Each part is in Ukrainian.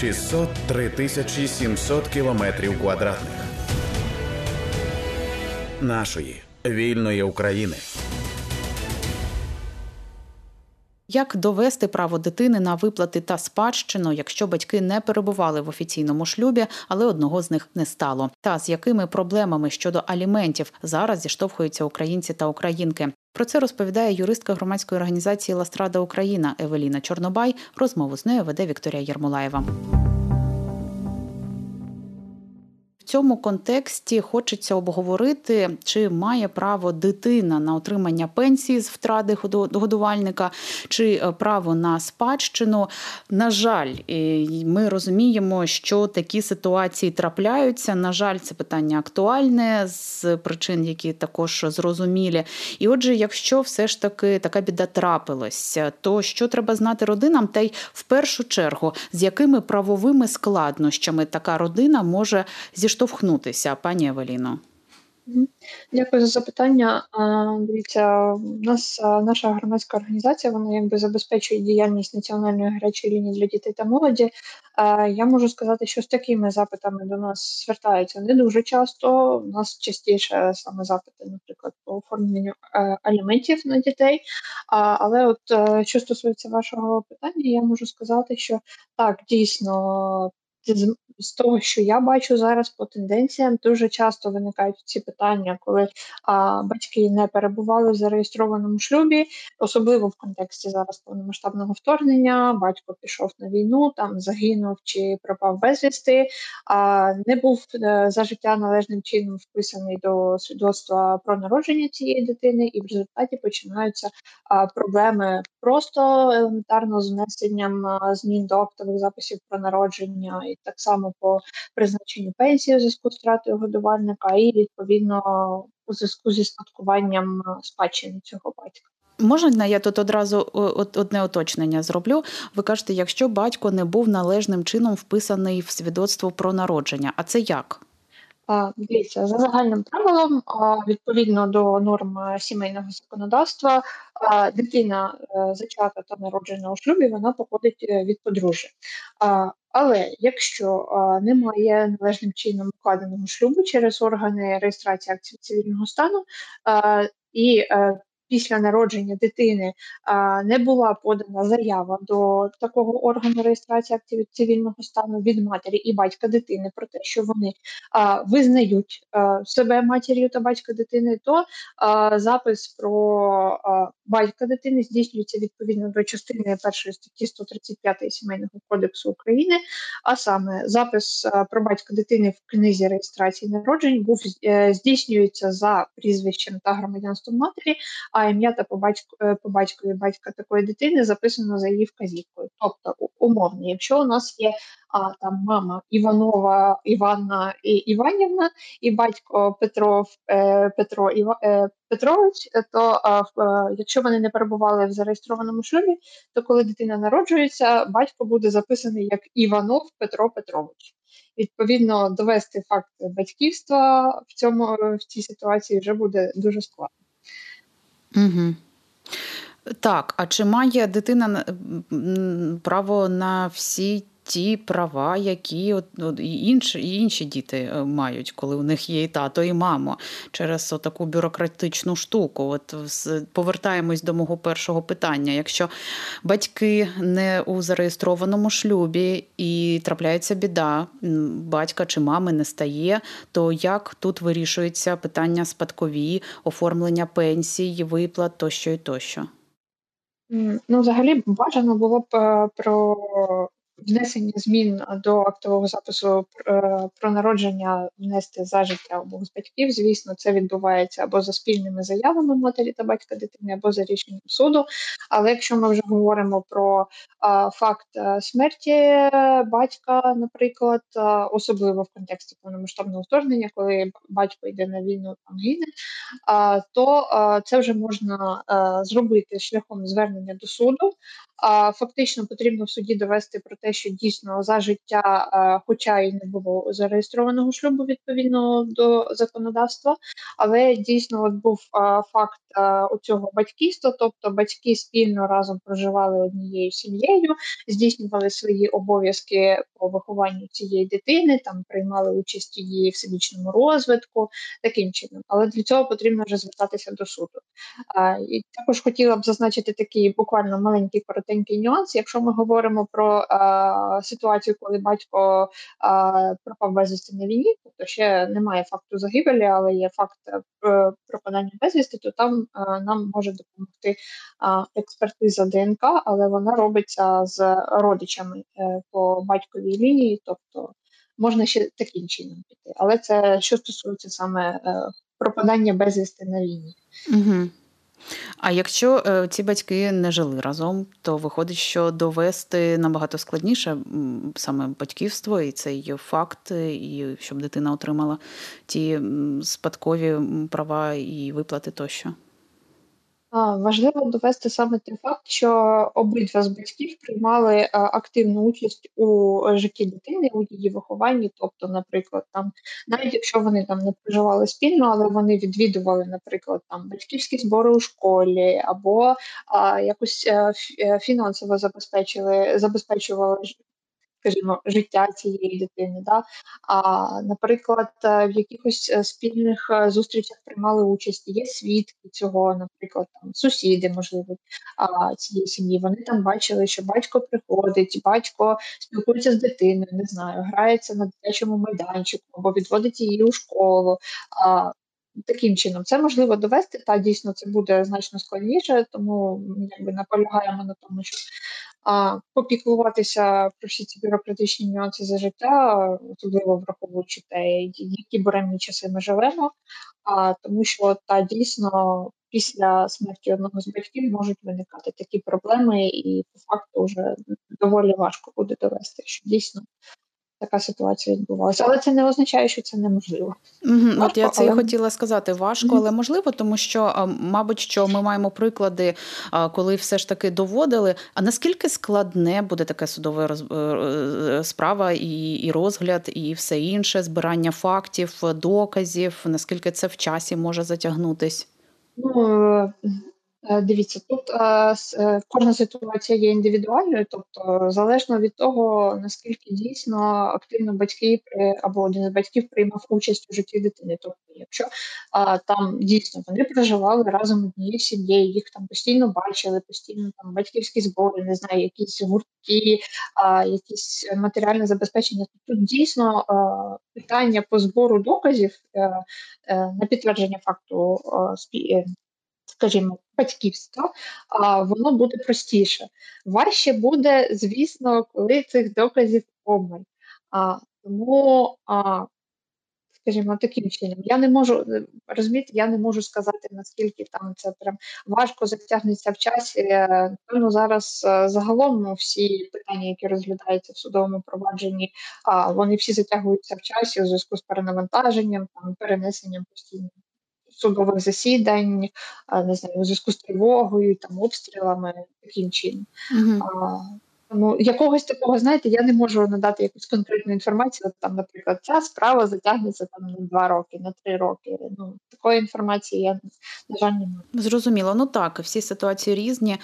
603 тисячі 700 кілометрів квадратних нашої вільної України. Як довести право дитини на виплати та спадщину, якщо батьки не перебували в офіційному шлюбі, але одного з них не стало? Та з якими проблемами щодо аліментів зараз зіштовхуються українці та українки? Про це розповідає юристка громадської організації Ластрада Україна Евеліна Чорнобай. Розмову з нею веде Вікторія Єрмолаєва. Цьому контексті хочеться обговорити, чи має право дитина на отримання пенсії з втрати годувальника, чи е, право на спадщину. На жаль, ми розуміємо, що такі ситуації трапляються. На жаль, це питання актуальне з причин, які також зрозумілі. І отже, якщо все ж таки така біда трапилася, то що треба знати родинам, та й в першу чергу, з якими правовими складнощами така родина може зіштовхнутися відштовхнутися, пані Евеліно? Дякую за запитання. Дивіться, у нас наша громадська організація вона якби забезпечує діяльність національної гарячої лінії для дітей та молоді. Я можу сказати, що з такими запитами до нас звертаються не дуже часто. У нас частіше саме запити, наприклад, по оформленню е, аліментів на дітей. Але от е, що стосується вашого питання, я можу сказати, що так дійсно з того, що я бачу зараз по тенденціям, дуже часто виникають ці питання, коли а, батьки не перебували в зареєстрованому шлюбі, особливо в контексті зараз повномасштабного вторгнення. Батько пішов на війну, там загинув чи пропав безвісти, а не був е, за життя належним чином вписаний до свідоцтва про народження цієї дитини, і в результаті починаються а, проблеми просто елементарно з внесенням змін до актових записів про народження, і так само по призначенню пенсії у зв'язку з втратою годувальника, і відповідно у зв'язку зі спадкуванням е, спадщини цього батька. Можна я тут одразу одне уточнення зроблю. Ви кажете, якщо батько не був належним чином вписаний в свідоцтво про народження, а це як? Дивіться, за загальним правилом, відповідно до норм е, сімейного законодавства, дитина е, зачата та народжена у шлюбі, вона походить від подружжя. Але якщо немає належним чином укладеного шлюбу через органи реєстрації акцій цивільного стану і е, після народження дитини не була подана заява до такого органу реєстрації актів цивільного стану від матері і батька дитини про те, що вони визнають себе матір'ю та батька дитини, то запис про батька дитини здійснюється відповідно до частини першої статті 135 сімейного кодексу України. А саме запис про батька дитини в книзі реєстрації народжень був е, здійснюється за прізвищем та громадянством матері а ім'я та по батьку е, по батькові батька такої дитини записано за її вказівкою. Тобто, умовно, якщо у нас є а, там мама Іванова Іванна і Іванівна і батько Петров е, Петро Іва, е, Петрович, то а, якщо вони не перебували в зареєстрованому шлюбі, то коли дитина народжується, батько буде записаний як Іванов Петро Петрович. Відповідно, довести факт батьківства в цьому в цій ситуації вже буде дуже складно. Угу. Так, а чи має дитина право на всі ті права, які от, от, і інші і інші діти е, мають, коли у них є і тато, і мама, через таку бюрократичну штуку? От повертаємось до мого першого питання. Якщо батьки не у зареєстрованому шлюбі і трапляється біда, батька чи мами не стає, то як тут вирішується питання спадкові, оформлення пенсій, виплат тощо і тощо? Ну, взагалі бажано було б е, про внесення змін до актового запису е, про народження внести за життя обох з батьків. Звісно, це відбувається або за спільними заявами матері та батька дитини, або за рішенням суду. Але якщо ми вже говоримо про факт е, смерті батька, наприклад, особливо в контексті повномасштабного вторгнення, коли батько йде на війну там гине, то це вже можна зробити шляхом звернення до суду. Фактично потрібно в суді довести про те, що дійсно за життя, е, хоча й не було зареєстрованого шлюбу відповідно до законодавства, але дійсно от був е, факт у цього батьківства, тобто батьки спільно разом проживали однією сім'єю, здійснювали свої обов'язки по вихованню цієї дитини, там приймали участь її в всебічному розвитку, таким чином. Але для цього потрібно вже звертатися до суду. І також хотіла б зазначити такий буквально маленький коротенький нюанс. Якщо ми говоримо про ситуацію, коли батько пропав безвісти на війні, тобто ще немає факту загибелі, але є факт е, пропадання безвісти, то там а, нам може допомогти експертиза ДНК, але вона робиться з родичами е, по батьковій лінії, тобто можна ще таким чином піти. Але це що стосується саме е, пропадання безвісти на війні. Угу. А якщо е, ці батьки не жили разом, то виходить, що довести набагато складніше саме батьківство і цей факт, і щоб дитина отримала ті спадкові права і виплати тощо. Важливо довести саме той факт, що обидва з батьків приймали е, активну участь у житті дитини, у її вихованні. Тобто, наприклад, там, навіть якщо вони там не проживали спільно, але вони відвідували, наприклад, там батьківські збори у школі, або а, якось е, е, фінансово забезпечили, забезпечували скажімо, життя цієї дитини. Да? А, Наприклад, е, в якихось е, спільних е, зустрічах приймали участь, є свідки цього, наприклад, там сусіди, можливо, цієї сім'ї. Вони там бачили, що батько приходить, батько спілкується з дитиною, не знаю, грається на дитячому майданчику або відводить її у школу. А, Таким чином, це можливо довести, та дійсно це буде значно складніше, тому якби наполягаємо на тому, що а попіклуватися про всі ці бюрократичні нюанси за життя, особливо враховуючи те, які буремні часи ми живемо, а тому, що та дійсно після смерті одного з батьків можуть виникати такі проблеми, і по факту вже доволі важко буде довести, що дійсно така ситуація відбувалася. Але це не означає, що це неможливо. Угу, важко, От я це але... і хотіла сказати важко, але можливо, тому що, мабуть, що ми маємо приклади, коли все ж таки доводили. А наскільки складне буде таке судове роз... Е, е, справа і, і розгляд, і все інше, збирання фактів, доказів, наскільки це в часі може затягнутись? Ну Е, дивіться, тут е, е, кожна ситуація є індивідуальною, тобто залежно від того, наскільки дійсно активно батьки або один з батьків приймав участь у житті дитини. Тобто, якщо там дійсно вони проживали разом однією сім'єю, їх там постійно бачили, постійно там батьківські збори, не знаю, якісь гуртки, якісь матеріальне забезпечення. Тут дійсно питання по збору доказів на підтвердження факту спі скажімо, батьківства, воно буде простіше. Важче буде, звісно, коли цих доказів обмаль. Тому, скажімо, таким чином, я не можу розуміти, я не можу сказати, наскільки там це прям важко затягнеться в часі. Напевно, зараз е, загалом всі питання, які розглядаються в судовому провадженні, вони всі затягуються в часі у зв'язку з перенавантаженням, там перенесенням постійно судових засідань, не знаю, у зв'язку з тривогою, там обстрілами, таким чином. Угу. Тому якогось такого, знаєте, я не можу надати якусь конкретну інформацію. От там, наприклад, ця справа затягнеться там на два роки, на три роки. Ну такої інформації я на жаль не маю. Зрозуміло. Ну так, всі ситуації різні.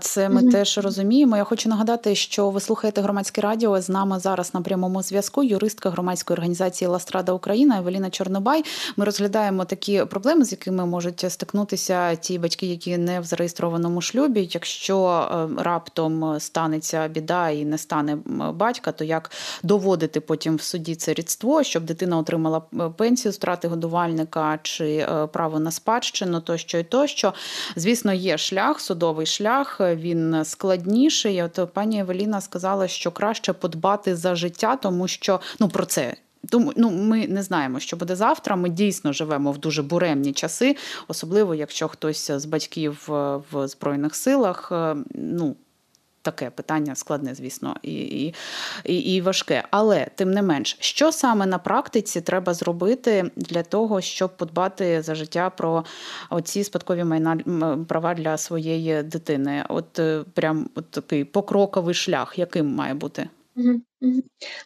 Це ми mm-hmm. теж розуміємо. Я хочу нагадати, що ви слухаєте громадське радіо. З нами зараз на прямому зв'язку. Юристка громадської організації Ластрада Україна Евеліна Чорнобай. Ми розглядаємо такі проблеми, з якими можуть стикнутися ті батьки, які не в зареєстрованому шлюбі. Якщо е, раптом станеться станеться біда і не стане батька, то як доводити потім в суді це рідство, щоб дитина отримала пенсію страти годувальника чи е, право на спадщину, тощо і тощо. Звісно, є шлях, судовий шлях, він складніший. От пані Евеліна сказала, що краще подбати за життя, тому що ну про це. Тому ну ми не знаємо, що буде завтра. Ми дійсно живемо в дуже буремні часи, особливо якщо хтось з батьків е, в збройних силах. Е, ну таке питання складне, звісно, і, і, і, важке. Але тим не менш, що саме на практиці треба зробити для того, щоб подбати за життя про оці спадкові майна права для своєї дитини? От е, прям от такий покроковий шлях, яким має бути?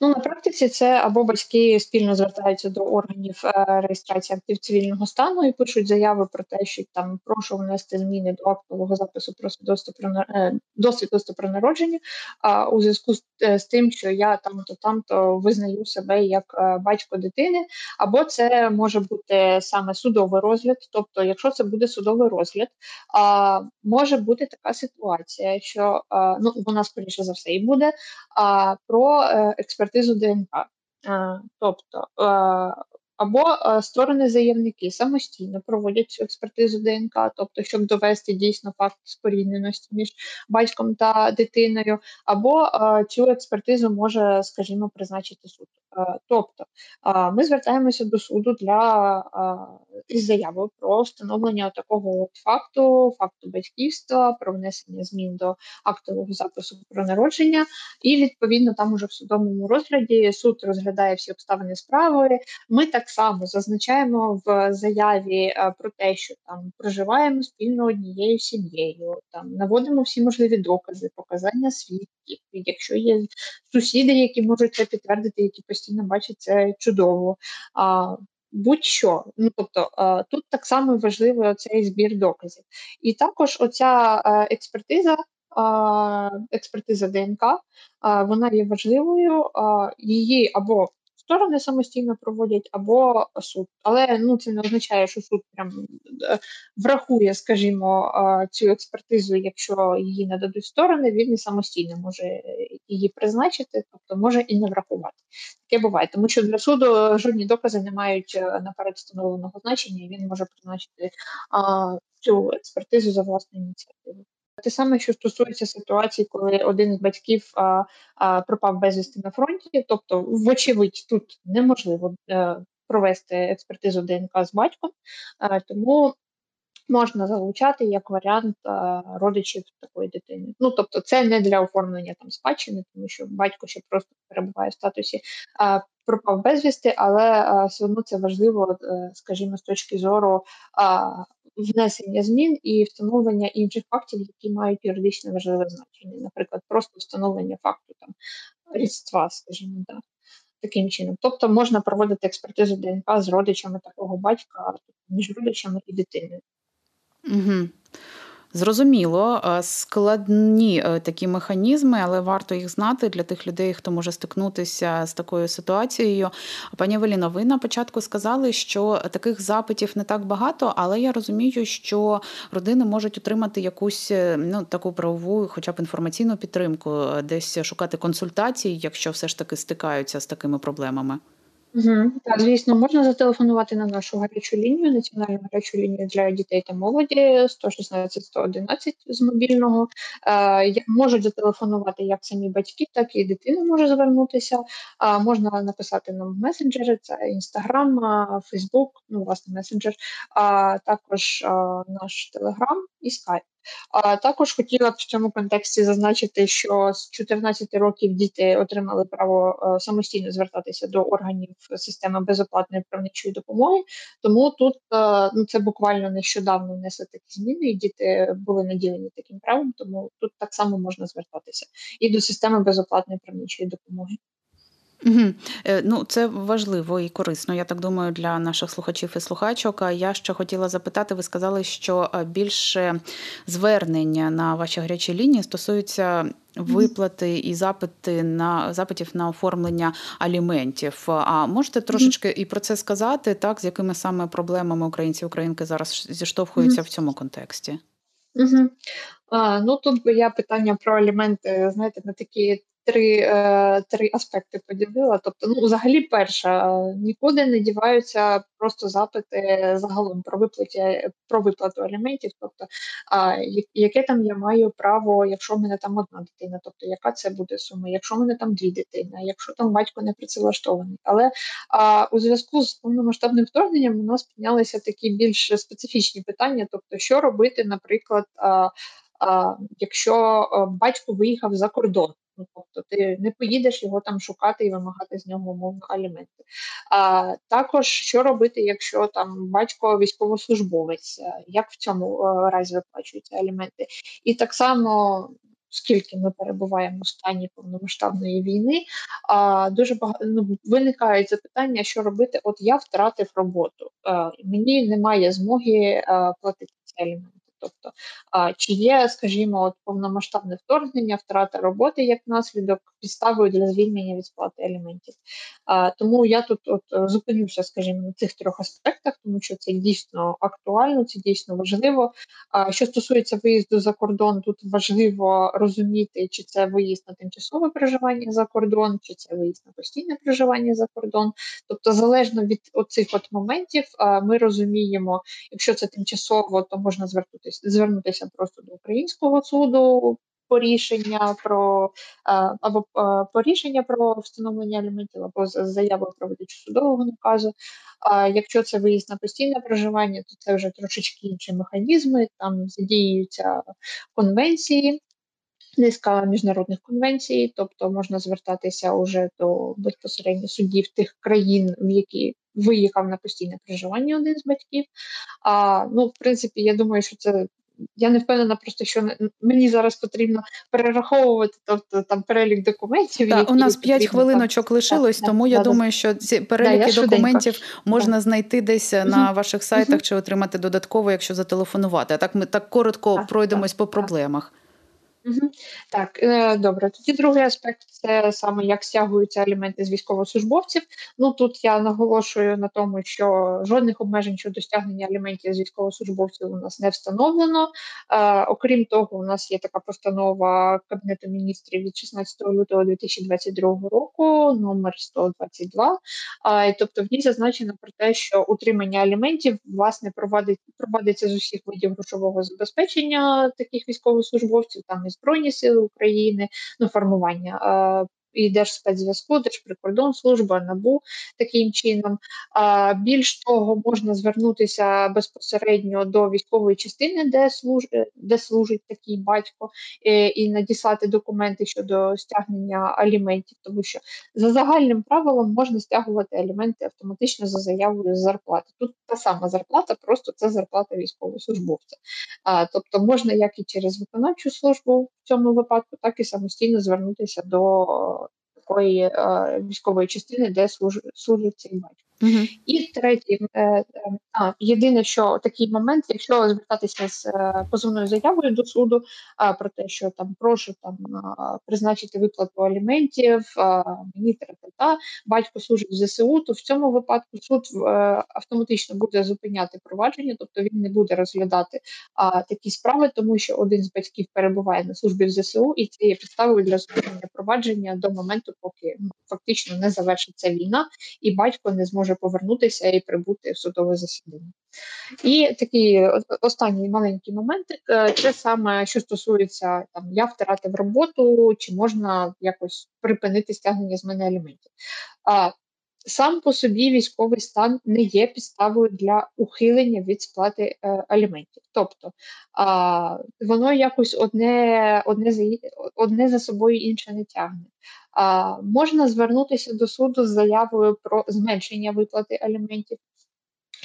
Ну, на практиці це або батьки спільно звертаються до органів е, реєстрації актів цивільного стану і пишуть заяви про те, що там прошу внести зміни до актового запису про свідоцтво про е, про народження, а у зв'язку з, е, з тим, що я там-то там-то визнаю себе як е, батько дитини, або це може бути саме судовий розгляд. Тобто, якщо це буде судовий розгляд, а, може бути така ситуація, що а, ну вона скоріше за все і буде. А, про е, експертизу ДНК. Е, тобто е, або сторони заявники самостійно проводять цю експертизу ДНК, тобто, щоб довести дійсно факт спорідненості між батьком та дитиною, або цю експертизу може, скажімо, призначити суд. Тобто ми звертаємося до суду для із заявою про встановлення такого от факту, факту батьківства, про внесення змін до актового запису про народження, і відповідно там уже в судовому розгляді суд розглядає всі обставини справи. Ми так само зазначаємо в заяві е, про те, що там проживаємо спільно однією сім'єю, там наводимо всі можливі докази, показання свідків. Якщо є сусіди, які можуть це підтвердити, які постійно бачать це чудово. А, Будь-що, ну тобто тут так само важливий цей збір доказів, і також оця е, експертиза експертиза ДНК, вона є важливою, її або сторони самостійно проводять, або суд. Але ну це не означає, що суд прям е, врахує, скажімо, цю експертизу, якщо її нададуть сторони, він і самостійно може її призначити, тобто може і не врахувати. Таке буває, тому що для суду жодні докази не мають е, наперед встановленого значення, і він може призначити цю експертизу за власною ініціативою. Те саме, що стосується ситуації, коли один з батьків а, а, пропав безвісти на фронті, тобто, вочевидь, тут неможливо а, е, провести експертизу ДНК з батьком, а, тому можна залучати як варіант а, родичів такої дитини. Ну тобто, це не для оформлення там спадщини, тому що батько ще просто перебуває в статусі пропав безвісти, але все одно це важливо, е, скажімо, з точки зору внесення змін і встановлення інших фактів, які мають юридичне важливе значення, наприклад, просто встановлення факту там рідства, скажімо, так. Таким чином, тобто можна проводити експертизу ДНК з родичами такого батька, тобто між родичами і дитиною. Угу. Зрозуміло, е, складні е, такі механізми, але варто їх знати для тих людей, хто може стикнутися з такою ситуацією. Пані Евеліно, ви на початку сказали, що таких запитів не так багато, але я розумію, що родини можуть отримати якусь е, ну таку правову, хоча б інформаційну підтримку, десь шукати консультації, якщо все ж таки стикаються з такими проблемами. Так, звісно, можна зателефонувати на нашу гарячу лінію, національну гарячу лінію для дітей та молоді 116 111 з мобільного. Е, Можуть зателефонувати як самі батьки, так і дитина може звернутися. Можна написати нам в месенджери, це Інстаграм, Фейсбук, ну, власне, месенджер, а також наш Телеграм і Скайп. А також хотіла б в цьому контексті зазначити, що з 14 років діти отримали право е, самостійно звертатися до органів системи безоплатної правничої допомоги. Тому тут е, ну це буквально нещодавно внесли такі зміни, і діти були наділені таким правом. Тому тут так само можна звертатися і до системи безоплатної правничої допомоги. Угу. Ну, це важливо і корисно. Я так думаю, для наших слухачів і слухачок. А я ще хотіла запитати, ви сказали, що е, більше звернення на ваші гарячі лінії стосуються виплати і запити на запитів на оформлення аліментів. А можете трошечки і про це сказати, так з якими саме проблемами українці українки зараз зіштовхуються в цьому контексті? Угу. А, Ну тут я питання про аліменти, знаєте, на такі три е, три аспекти поділила. Тобто, ну, взагалі, перша, нікуди не діваються просто запити загалом про виплаті, про виплату аліментів. Тобто, а, яке там я маю право, якщо в мене там одна дитина, тобто яка це буде сума, якщо в мене там дві дитини, якщо там батько не працевлаштований. Але а, у зв'язку з повномасштабним вторгненням у нас піднялися такі більш специфічні питання, тобто, що робити, наприклад. А, а, Якщо батько виїхав за кордон, Ну, тобто ти не поїдеш його там шукати і вимагати з нього умовно аліменти. А також що робити, якщо там батько військовослужбовець, як в цьому разі виплачуються аліменти? І так само Оскільки ми перебуваємо в стані повномасштабної війни, а дуже багато ну, виникають запитання, що робити. От я втратив роботу, а, мені немає змоги а, платити ці аліменти. Тобто, чи є, скажімо, от повномасштабне вторгнення, втрата роботи як наслідок підставою для звільнення від сплати аліментів. А, Тому я тут от е, зупинюся, скажімо, на цих трьох аспектах, тому що це дійсно актуально, це дійсно важливо. Що стосується виїзду за кордон, тут важливо розуміти, чи це виїзд на тимчасове проживання за кордон, чи це виїзд на постійне проживання за кордон. Тобто, залежно від оцих от моментів, ми розуміємо, якщо це тимчасово, то можна звернутися звернутися просто до українського суду по рішення про або по рішення про встановлення аліментів, або заявою про видачу судового наказу. А якщо це виїзд на постійне проживання, то це вже трошечки інші механізми, там задіюються конвенції. Низка міжнародних конвенцій, тобто можна звертатися уже до безпосередньо суддів тих країн, в які виїхав на постійне проживання один з батьків. А ну, в принципі, я думаю, що це я не впевнена, просто що мені зараз потрібно перераховувати, тобто там перелік документів. Так, у нас п'ять хвилиночок лишилось, так, тому так, я так, думаю, що ці переліки документів можна знайти десь угу. на ваших сайтах угу. чи отримати додатково, якщо зателефонувати. А так ми так коротко пройдемось по проблемах. Так, е, добре. Тоді другий аспект це саме як стягуються аліменти з військовослужбовців. Ну тут я наголошую на тому, що жодних обмежень щодо стягнення аліментів з військовослужбовців у нас не встановлено. Е, окрім того, у нас є така постанова Кабінету міністрів від 16 лютого 2022 року, номер 122. Е, тобто в ній зазначено про те, що утримання аліментів власне проводить проводиться з усіх видів грошового забезпечення таких військовослужбовців. Там із Збройні Сили України, ну формування і Держспецзв'язку, Держприкордонслужба, НАБУ таким чином. Більш того, можна звернутися безпосередньо до військової частини, де служ... де служить такий батько, і, і надіслати документи щодо стягнення аліментів, тому що за загальним правилом можна стягувати аліменти автоматично за заявою з зарплати. Тут та сама зарплата, просто це зарплата військовослужбовця. А, Тобто можна як і через виконавчу службу в цьому випадку, так і самостійно звернутися до такої е, військової частини, де служить цей батько. Угу. І третій, е, е, а, єдине, що такий момент, якщо звертатися з е, позовною заявою до суду а, про те, що там прошу там призначити виплату аліментів, мені та батько служить в ЗСУ, то в цьому випадку суд автоматично буде зупиняти провадження, тобто він не буде розглядати а, такі справи, тому що один з батьків перебуває на службі в ЗСУ, і це є підставою для зупинення провадження до моменту, поки ну, фактично не завершиться війна, і батько не зможе може повернутися і прибути в судове засідання. І такий останній маленький момент е, це саме що стосується там я втратив роботу, чи можна якось припинити стягнення з мене аліментів. А Сам по собі військовий стан не є підставою для ухилення від сплати е, аліментів. Тобто а, воно якось одне одне, за одне за собою інше не тягне. Можна звернутися до суду з заявою про зменшення виплати аліментів.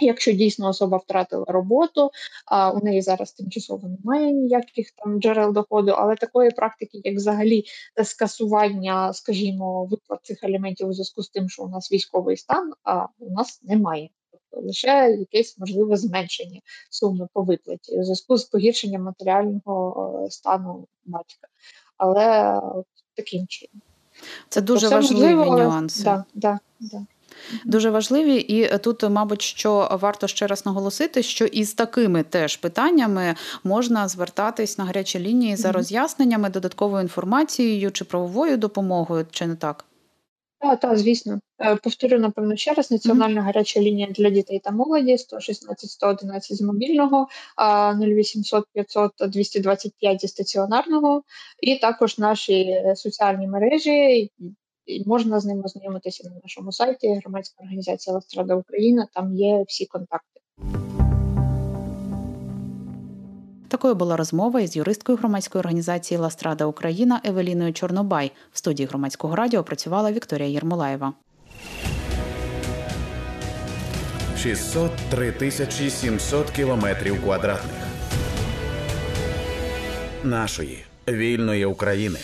Якщо дійсно особа втратила роботу, а у неї зараз тимчасово немає ніяких там джерел доходу, але такої практики, як взагалі скасування, скажімо, виплат цих аліментів у зв'язку з тим, що у нас військовий стан, а у нас немає. Тобто лише якесь можливе зменшення суми по виплаті у зв'язку з погіршенням матеріального е, стану батька. Але таким чином. Це дуже Це важливі можливо, нюанси. Да, да, да. Дуже важливі, і тут, мабуть, що варто ще раз наголосити, що із такими теж питаннями можна звертатись на гарячі лінії за роз'ясненнями, додатковою інформацією чи правовою допомогою, чи не так? Так, так, звісно. Е, повторю, напевно, ще раз: національна mm-hmm. гаряча лінія для дітей та молоді 116 111 з мобільного, 0800 500 225 зі стаціонарного, і також наші е, соціальні мережі. І можна з ними ознайомитися на нашому сайті. Громадська організація Ластрада Україна. Там є всі контакти. Такою була розмова із юристкою громадської організації Ластрада Україна Евеліною Чорнобай. В студії громадського радіо працювала Вікторія Єрмолаєва. 603 тисячі 700 кілометрів квадратних нашої вільної України.